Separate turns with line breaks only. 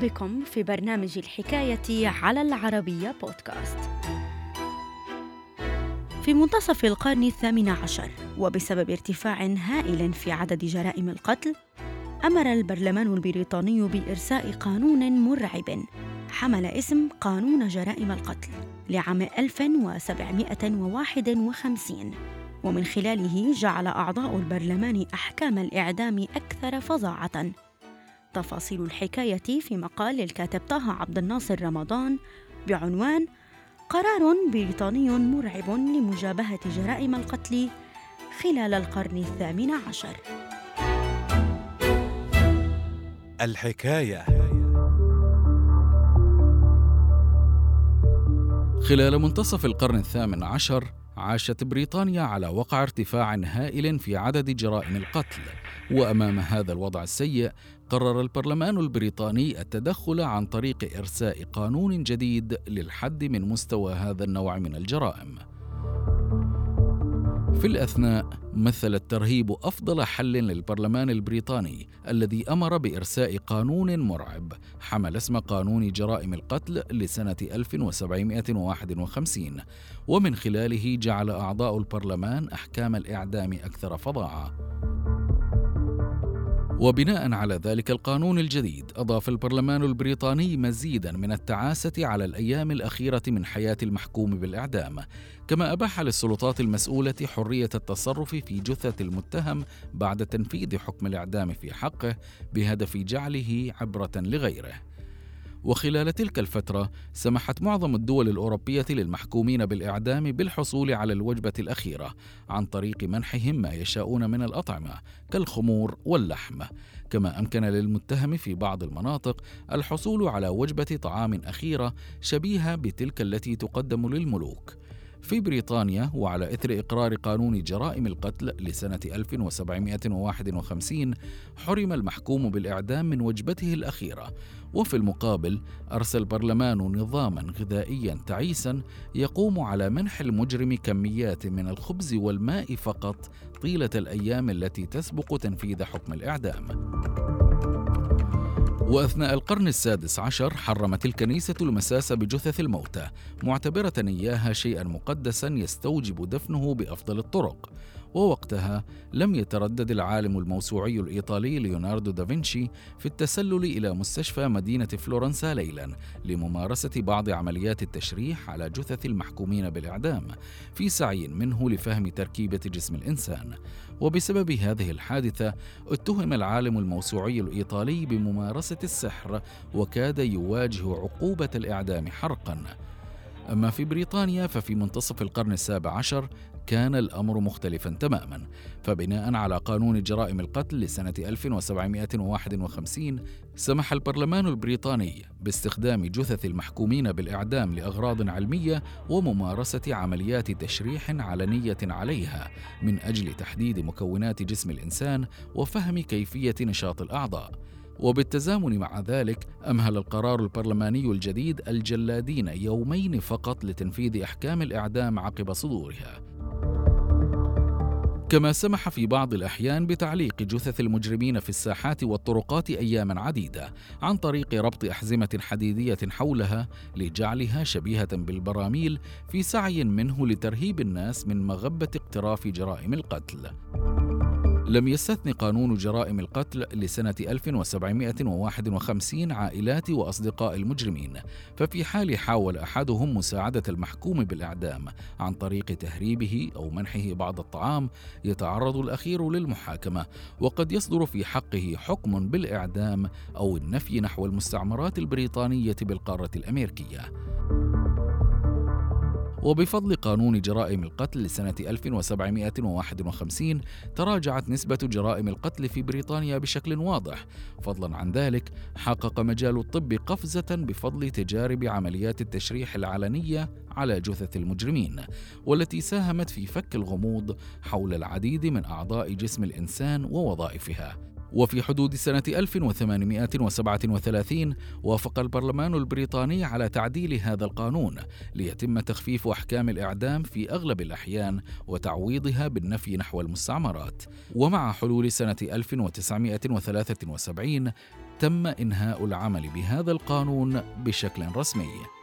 بكم في برنامج الحكاية على العربية بودكاست. في منتصف القرن الثامن عشر وبسبب ارتفاع هائل في عدد جرائم القتل، أمر البرلمان البريطاني بإرساء قانون مرعب حمل اسم قانون جرائم القتل لعام 1751 ومن خلاله جعل أعضاء البرلمان أحكام الإعدام أكثر فظاعة تفاصيل الحكاية في مقال للكاتب طه عبد الناصر رمضان بعنوان قرار بريطاني مرعب لمجابهة جرائم القتل خلال القرن الثامن عشر.
الحكاية.
خلال منتصف القرن الثامن عشر عاشت بريطانيا على وقع ارتفاع هائل في عدد جرائم القتل. وأمام هذا الوضع السيء قرر البرلمان البريطاني التدخل عن طريق إرساء قانون جديد للحد من مستوى هذا النوع من الجرائم. في الأثناء مثل الترهيب أفضل حل للبرلمان البريطاني الذي أمر بإرساء قانون مرعب. حمل اسم قانون جرائم القتل لسنة 1751 ومن خلاله جعل أعضاء البرلمان أحكام الإعدام أكثر فظاعة. وبناء على ذلك القانون الجديد أضاف البرلمان البريطاني مزيدا من التعاسة على الأيام الأخيرة من حياة المحكوم بالإعدام كما أباح للسلطات المسؤولة حرية التصرف في جثة المتهم بعد تنفيذ حكم الإعدام في حقه بهدف جعله عبرة لغيره. وخلال تلك الفترة سمحت معظم الدول الأوروبية للمحكومين بالإعدام بالحصول على الوجبة الأخيرة عن طريق منحهم ما يشاءون من الأطعمة كالخمور واللحم. كما أمكن للمتهم في بعض المناطق الحصول على وجبة طعام أخيرة شبيهة بتلك التي تقدم للملوك. في بريطانيا وعلى إثر إقرار قانون جرائم القتل لسنة 1751 حرم المحكوم بالإعدام من وجبته الأخيرة. وفي المقابل أرسى البرلمان نظاما غذائيا تعيسا يقوم على منح المجرم كميات من الخبز والماء فقط طيلة الأيام التي تسبق تنفيذ حكم الإعدام. وأثناء القرن السادس عشر حرمت الكنيسة المساس بجثث الموتى معتبرة إياها شيئا مقدسا يستوجب دفنه بأفضل الطرق. ووقتها لم يتردد العالم الموسوعي الإيطالي ليوناردو دافنشي في التسلل إلى مستشفى مدينة فلورنسا ليلا لممارسة بعض عمليات التشريح على جثث المحكومين بالإعدام في سعي منه لفهم تركيبة جسم الإنسان. وبسبب هذه الحادثة اتهم العالم الموسوعي الإيطالي بممارسة السحر وكاد يواجه عقوبة الإعدام حرقا. أما في بريطانيا ففي منتصف القرن السابع عشر كان الأمر مختلفا تماما فبناء على قانون جرائم القتل لسنة 1751 سمح البرلمان البريطاني باستخدام جثث المحكومين بالإعدام لأغراض علمية وممارسة عمليات تشريح علنية عليها من أجل تحديد مكونات جسم الإنسان وفهم كيفية نشاط الأعضاء. وبالتزامن مع ذلك أمهل القرار البرلماني الجديد الجلادين يومين فقط لتنفيذ أحكام الإعدام عقب صدورها. كما سمح في بعض الأحيان بتعليق جثث المجرمين في الساحات والطرقات أياما عديدة عن طريق ربط أحزمة حديدية حولها لجعلها شبيهة بالبراميل في سعي منه لترهيب الناس من مغبة اقتراف جرائم القتل. لم يستثن قانون جرائم القتل لسنة 1751 عائلات وأصدقاء المجرمين، ففي حال حاول أحدهم مساعدة المحكوم بالإعدام عن طريق تهريبه أو منحه بعض الطعام، يتعرض الأخير للمحاكمة، وقد يصدر في حقه حكم بالإعدام أو النفي نحو المستعمرات البريطانية بالقارة الأمريكية. وبفضل قانون جرائم القتل لسنة 1751 تراجعت نسبة جرائم القتل في بريطانيا بشكل واضح. فضلا عن ذلك حقق مجال الطب قفزة بفضل تجارب عمليات التشريح العلنية على جثث المجرمين والتي ساهمت في فك الغموض حول العديد من أعضاء جسم الإنسان ووظائفها. وفي حدود سنة 1837 وافق البرلمان البريطاني على تعديل هذا القانون ليتم تخفيف أحكام الإعدام في أغلب الأحيان وتعويضها بالنفي نحو المستعمرات. ومع حلول سنة 1973 تم إنهاء العمل بهذا القانون بشكل رسمي.